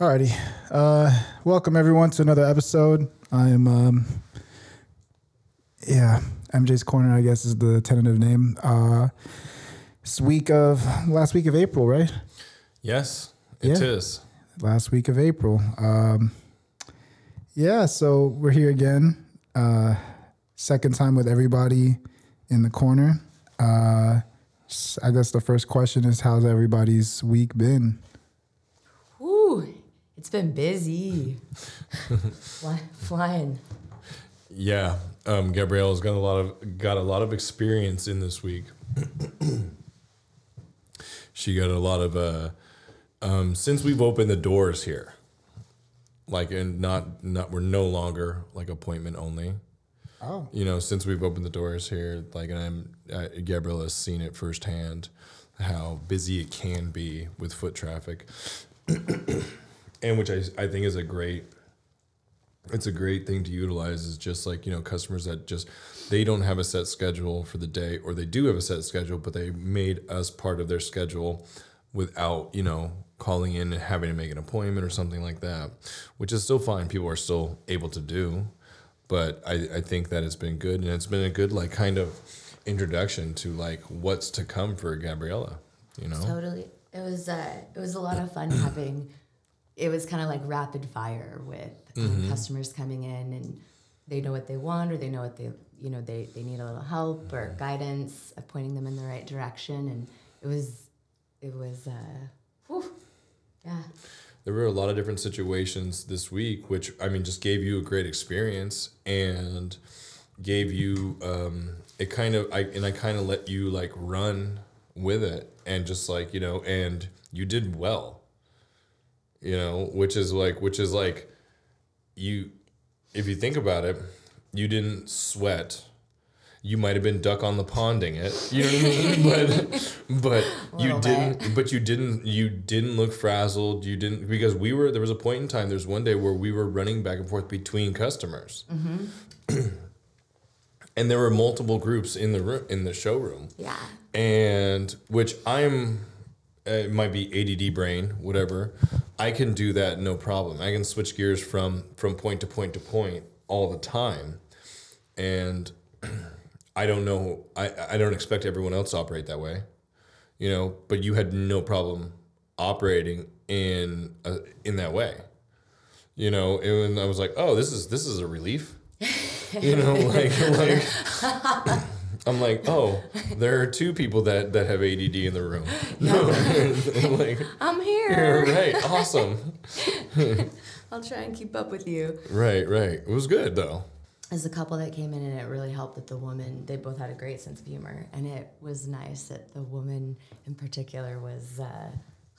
Alrighty. Uh, welcome everyone to another episode. I'm um, yeah, MJ's Corner, I guess is the tentative name. Uh, it's week of last week of April, right? Yes, it Yeah. is. Last week of April. Um, yeah, so we're here again. Uh, second time with everybody in the corner. Uh, s- I guess the first question is, how's everybody's week been? Ooh, it's been busy. Fly, flying. Yeah, um, Gabrielle's got a lot of got a lot of experience in this week. she got a lot of uh, um, since we've opened the doors here, like and not not we're no longer like appointment only. Oh, You know, since we've opened the doors here, like and I'm uh, Gabrielle has seen it firsthand how busy it can be with foot traffic, and which I I think is a great it's a great thing to utilize is just like you know customers that just they don't have a set schedule for the day or they do have a set schedule but they made us part of their schedule without you know calling in and having to make an appointment or something like that which is still fine people are still able to do but I, I think that it's been good and it's been a good like kind of introduction to like what's to come for gabriella you know Totally. It was uh, it was a lot of fun having. It was kind of like rapid fire with um, customers coming in and they know what they want or they know what they you know they they need a little help or guidance of pointing them in the right direction. And it was it was uh, whew, yeah. There were a lot of different situations this week, which I mean, just gave you a great experience and gave you um, it kind of I and I kind of let you like run with it and just like you know, and you did well. You know, which is like which is like you if you think about it, you didn't sweat. You might have been duck on the ponding it, you know what I mean? But but you didn't but you didn't you didn't look frazzled. You didn't because we were there was a point in time. There's one day where we were running back and forth between customers, and there were multiple groups in the room in the showroom yeah and which I'm it might be ADD brain, whatever. I can do that no problem. I can switch gears from from point to point to point all the time, and I don't know. I I don't expect everyone else to operate that way, you know. But you had no problem operating in a, in that way, you know. And I was like, oh, this is this is a relief, you know, like like. I'm like, oh, there are two people that that have ADD in the room. like, I'm you're here right, awesome. I'll try and keep up with you Right, right. It was good though. as a couple that came in and it really helped that the woman they both had a great sense of humor and it was nice that the woman in particular was uh,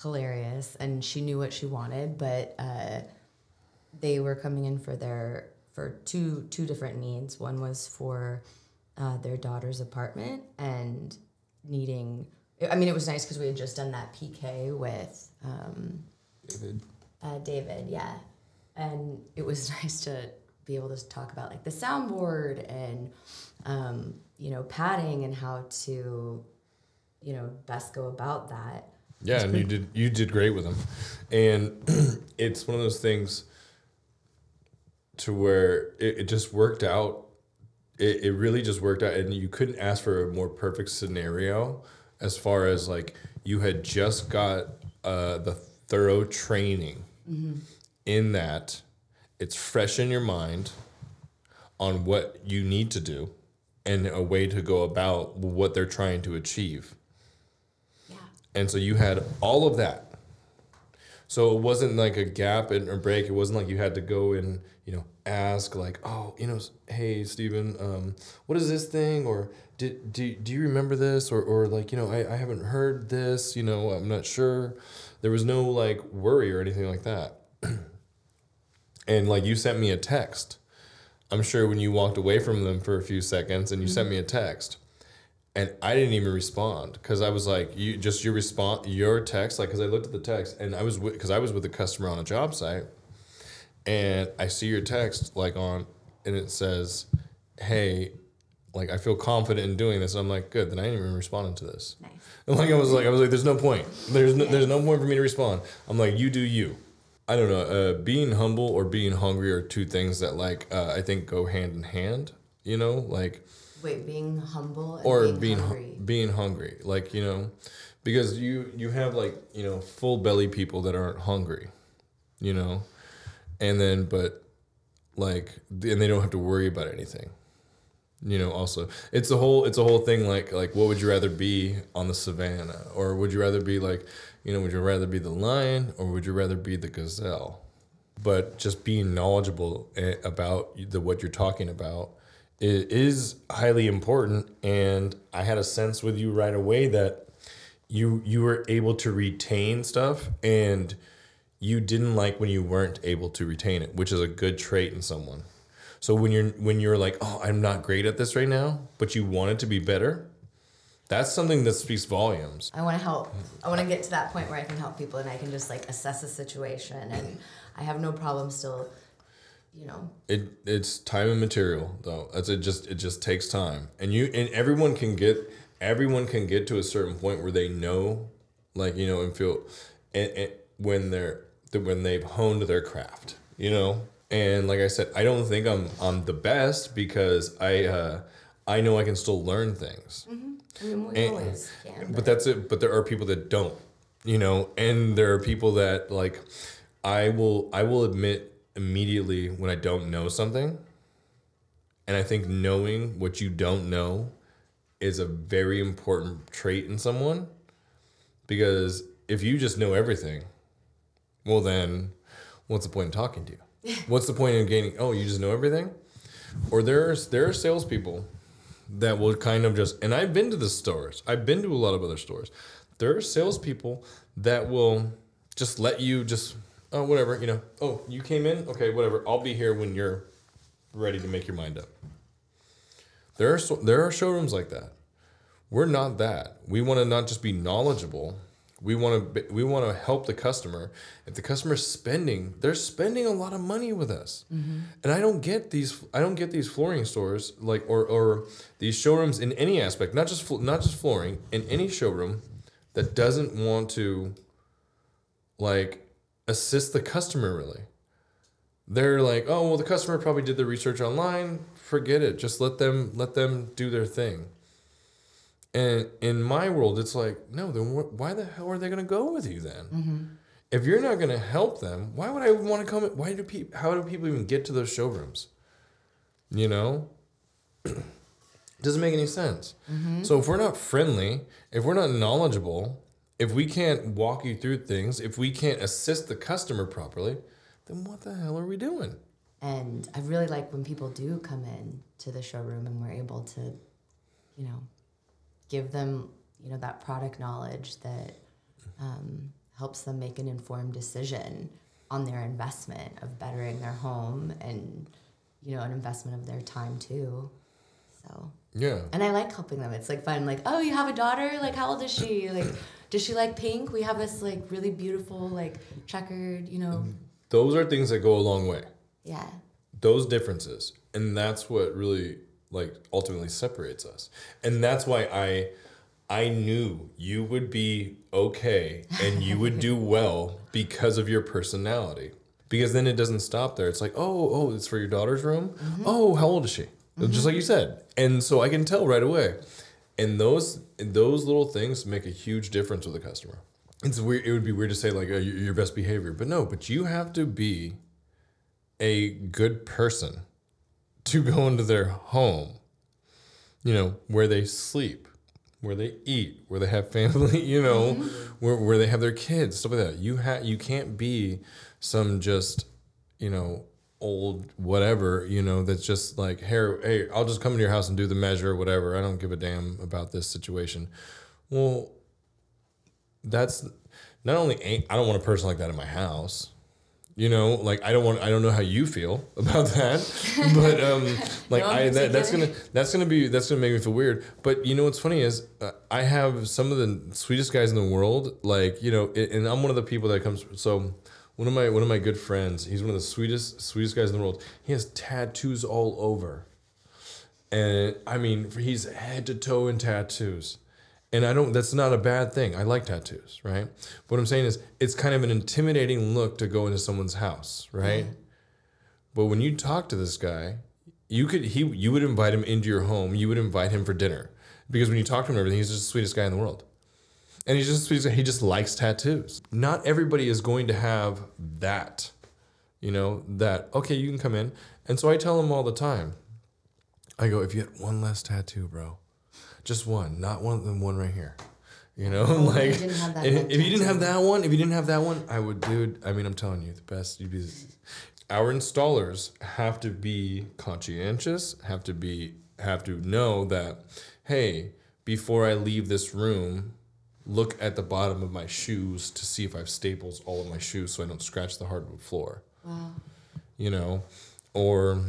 hilarious and she knew what she wanted but uh, they were coming in for their for two two different needs one was for uh, their daughter's apartment and needing i mean it was nice because we had just done that pk with um, David. uh, David, yeah. And it was nice to be able to talk about like the soundboard and, um, you know, padding and how to, you know, best go about that. Yeah, and you did you did great with them, and it's one of those things to where it, it just worked out. It, it really just worked out, and you couldn't ask for a more perfect scenario as far as like you had just got uh, the thorough training in that it's fresh in your mind on what you need to do and a way to go about what they're trying to achieve. Yeah. And so you had all of that. So it wasn't like a gap and or break. It wasn't like you had to go and you know ask like, oh, you know, hey Steven, um, what is this thing? Or did do, do you remember this? Or or like you know, I, I haven't heard this. You know, I'm not sure. There was no like worry or anything like that. and like you sent me a text. I'm sure when you walked away from them for a few seconds and you sent me a text and I didn't even respond because I was like, you just your response, your text, like, because I looked at the text and I was because I was with a customer on a job site, and I see your text like on, and it says, "Hey, like I feel confident in doing this." I'm like, good. Then I didn't even respond to this. Nice. And like I was like, I was like, there's no point. There's no, there's no point for me to respond. I'm like, you do you. I don't know. Uh, being humble or being hungry are two things that like uh, I think go hand in hand. You know, like Wait, being humble and or being, being hu- hungry. being hungry, like you know, because you you have like you know full belly people that aren't hungry, you know, and then but like and they don't have to worry about anything. You know, also it's a whole it's a whole thing. Like like what would you rather be on the savannah, or would you rather be like you know would you rather be the lion or would you rather be the gazelle? But just being knowledgeable eh, about the what you're talking about it is highly important and i had a sense with you right away that you you were able to retain stuff and you didn't like when you weren't able to retain it which is a good trait in someone so when you're when you're like oh i'm not great at this right now but you want it to be better that's something that speaks volumes I want to help. I want to get to that point where I can help people and I can just like assess a situation and I have no problem still, you know, it it's time and material though. That's it just it just takes time. And you and everyone can get everyone can get to a certain point where they know like you know and feel and, and when they're when they've honed their craft you know? And like i said i don't think i'm i'm the best because i uh i know i can still learn things. I mean, we And- always can. but that's it. But there are people that don't you know? And there are people that like i will i will admit immediately when i don't know something and i think knowing what you don't know is a very important trait in someone because if you just know everything well then what's the point in talking to you what's the point in gaining oh you just know everything or there's there are salespeople that will kind of just and I've been to the stores. I've been to a lot of other stores. There are salespeople that will just let you just oh whatever, you know, oh, you came in? Okay, whatever. I'll be here when you're ready to make your mind up. There are so, there are showrooms like that. We're not that. We want to not just be knowledgeable. We want to we want to help the customer. If the customer's spending, they're spending a lot of money with us. Mm-hmm. And I don't get these I don't get these flooring stores like or or these showrooms in any aspect, not just not just flooring, in any showroom that doesn't want to like assist the customer really. They're like, "Oh, well the customer probably did the research online. Forget it. Just let them let them do their thing." And in my world, it's like, no, then wh- why the hell are they going to go with you then? Mm-hmm. If you're not going to help them, why would I want to come? Why do people? How do people even get to those showrooms? You know, doesn't make any sense. Mm-hmm. So if we're not friendly, if we're not knowledgeable, if we can't walk you through things, if we can't assist the customer properly, then what the hell are we doing? And I really like when people do come in to the showroom and we're able to, you know, give them, you know, that product knowledge that um, helps them make an informed decision on their investment of bettering their home and, you know, an investment of their time too. So, Yeah. and I like helping them. It's like fun. Like, oh, you have a daughter? Like, how old is she? Like, does she like pink? We have this like really beautiful, like checkered, you know, mm-hmm. Those are things that go a long way. yeah. those differences. And that's what really like ultimately separates us. And that's why i i knew you would be okay and you would do well because of your personality. Because then it doesn't stop there. It's like oh oh it's for your daughter's room? Mm-hmm. Oh how old is she? Just mm-hmm. like you said. And so i can tell right away and those those little things make a huge difference with a customer it's weird it would be weird to say like uh, oh, your your best behavior but no but you have to be a good person to go into their home, you know, where they sleep, where they eat, where they have family, you know, mm-hmm. where, where they have their kids, stuff like that. You ha- you can't be some just, you know, old whatever, you know, that's just like, hey, hey, I'll just come into your house and do the measure or whatever. I don't give a damn about this situation. Well, that's not only ain't I don't want a person like that in my house. You know, like I don't want I don't know how you feel about that, but um, like No, I that, that's gonna that's gonna be that's gonna make me feel weird. But you know what's funny is uh, I have some of the sweetest guys in the world. Like you know, it, and I'm one of the people that comes. So one of my one of my good friends, he's one of the sweetest sweetest guys in the world. He has tattoos all over, and I mean he's head to toe in tattoos, And I don't that's not a bad thing. I like tattoos, right? What I'm saying is it's kind of an intimidating look to go into someone's house, right? But when you talk to this guy, you could he you would invite him into your home, you would invite him for dinner. Because when you talk to him everything, he's just the sweetest guy in the world. And he's just he just likes tattoos. Not everybody is going to have that. You know, that okay, you can come in. And so I tell him all the time. I go, if you had one less tattoo, bro, just one, not one than one right here. You know, Oh, like you didn't have that if, if you didn't have that one, if you didn't have that one, I would, dude. I mean, I'm telling you, the best. You'd be. Our installers have to be conscientious. Have to be have to know that, hey, before I leave this room, look at the bottom of my shoes to see if I've staples all of my shoes so I don't scratch the hardwood floor Wow. you know, or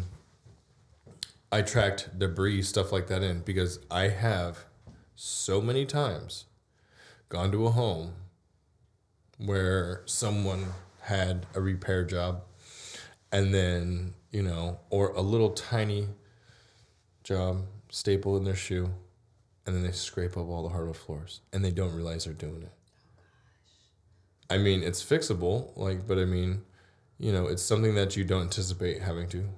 I tracked debris, stuff like that in because I have so many times gone to a home where someone had a repair job and then, you know, or a little tiny job staple in their shoe and then they scrape up all the hardwood floors and they don't realize they're doing it. Oh, I mean, it's fixable, like, but I mean, you know, it's something that you don't anticipate having to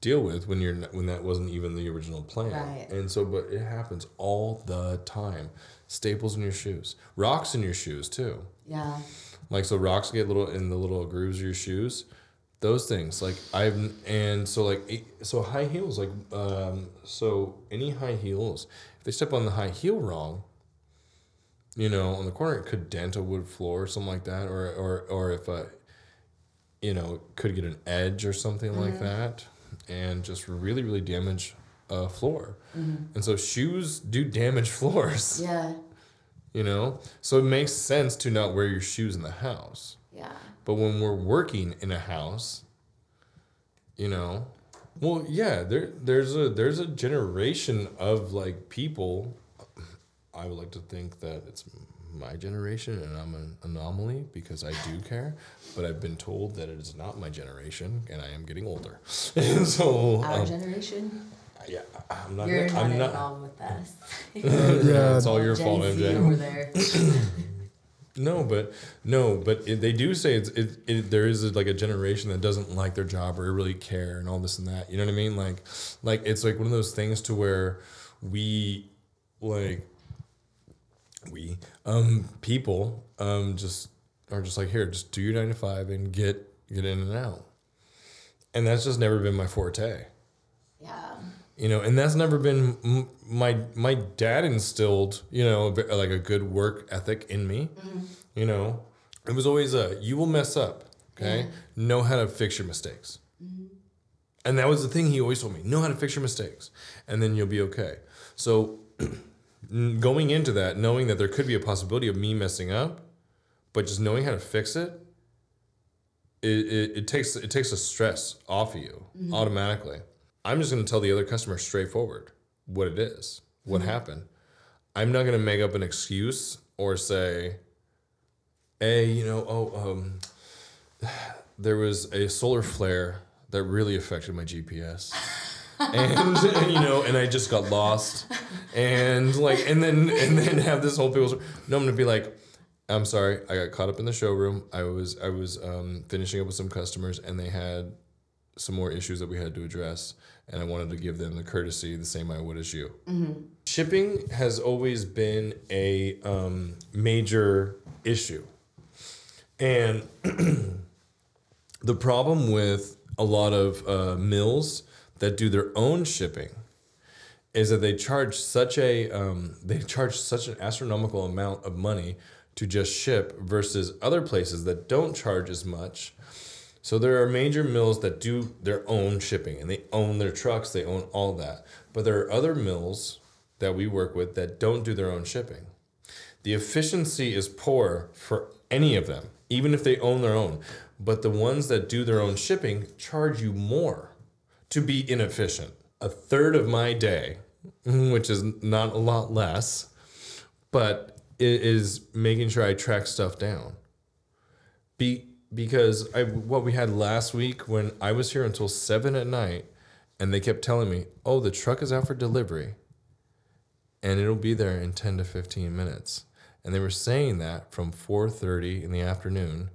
deal with when you're when that wasn't even the original plan. Right. And so, but it happens all the time. Staples in your shoes, rocks in your shoes too. Yeah. Like so, rocks get little in the little grooves of your shoes. Those things, like I've and so like so high heels, like um, so any high heels, if they step on the high heel wrong, you know, on the corner, it could dent a wood floor or something like that, or or or if a, you know, could get an edge or something like that, and just really really damage a floor. And so shoes do damage floors, Yeah. you know. So it makes sense to not wear your shoes in the house. Yeah. But when we're working in a house, you know, well, yeah, there there's a there's a generation of like people. I would like to think that it's my generation and I'm an anomaly because I do care, but I've been told that it is not my generation and I am getting older. and so Our um, generation. yeah, I'm not You're gonna, not I'm not involved with us. Yeah. it's all your Gen fault, Z MJ. over there. No, but no, but it, they do say it's it, it. There is like a generation that doesn't like their job or really care and all this and that. You know what I mean? Like, like it's like one of those things to where we, like, we um people um just are just like here, just do your nine to five and get get in and out, and that's just never been my forte Yeah. You know and that's never been my my dad instilled you know like a good work ethic in me mm-hmm. you know? It was always a you will mess up okay? Know how to fix your mistakes. Mm-hmm. And that was the thing he always told me know how to fix your mistakes and then you'll be okay. So going into that knowing that there could be a possibility of me messing up but just knowing how to fix it it, it, it takes it takes the stress off of you mm-hmm. automatically. I'm just going to tell the other customer straightforward what it is, what happened. I'm not going to make up an excuse or say, "Hey, you know, oh, um, there was a solar flare that really affected my GPS." and you know, and I just got lost, and like, and then and then have this whole people. No, I'm gonna be like, I'm sorry, I got caught up in the showroom. I was I was um, finishing up with some customers, and they had some more issues that we had to address, and I wanted to give them the courtesy the same I would as you. Shipping has always been a um, major issue, and the problem with a lot of uh, mills that do their own shipping is that they charge such a um, they charge such an astronomical amount of money to just ship versus other places that don't charge as much. So there are major mills that do their own shipping and they own their trucks, they own all that. But there are other mills that we work with that don't do their own shipping. The efficiency is poor for any of them, even if they own their own. But the ones that do their own shipping charge you more to be inefficient. A third of my day, which is not a lot less, but it is making sure I track stuff down. Be because I what we had last week when I was here until seven at night, and they kept telling me, "Oh, the truck is out for delivery." and it'll be there in 10 to 15 minutes. And they were saying that from 4:30 in the afternoon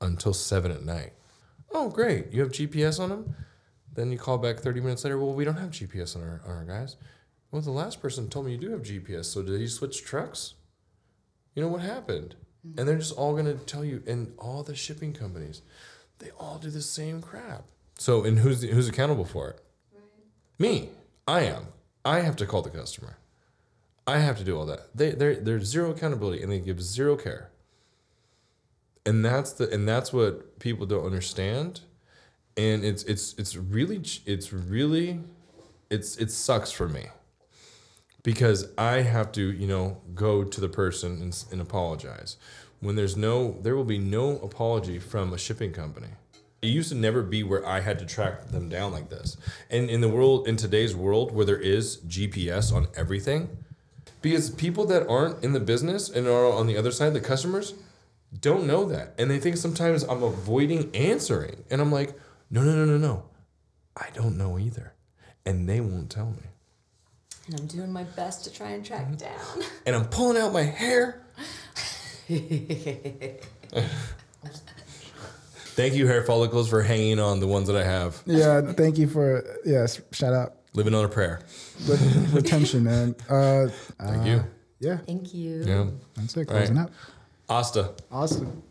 until 7 at night. Oh, great. You have GPS on them? Then you call back 30 minutes later. Well, we don't have GPS on our, on our guys. Well, the last person told me you do have GPS. So did he switch trucks? You know what happened? And they're just all going to tell you, and all the shipping companies, they all do the same crap. So, and who's who's accountable for it? Me. I am. I have to call the customer. I have to do all that. They they there's zero accountability and they give zero care. And that's the and that's what people don't understand. And it's it's it's really it's really it's it sucks for me because I have to, you know, go to the person and, and apologize. When there's no, there will be no apology from a shipping company. It used to never be where I had to track them down like this. And in the world, in today's world where there is GPS on everything, because people that aren't in the business and are on the other side, the customers, don't know that. And they think sometimes I'm avoiding answering. And I'm like, no, no, no, no, no. I don't know either. And they won't tell me. And I'm doing my best to try and track down. and I'm pulling out my hair. Thank you, hair follicles, for hanging on the ones that I have. Yeah, thank you for yes. Shout out Living on a prayer. Ret- retention, man. Uh, Thank you. yeah, Thank you. Yeah. that's it. All right. Closing up. Asta. Awesome.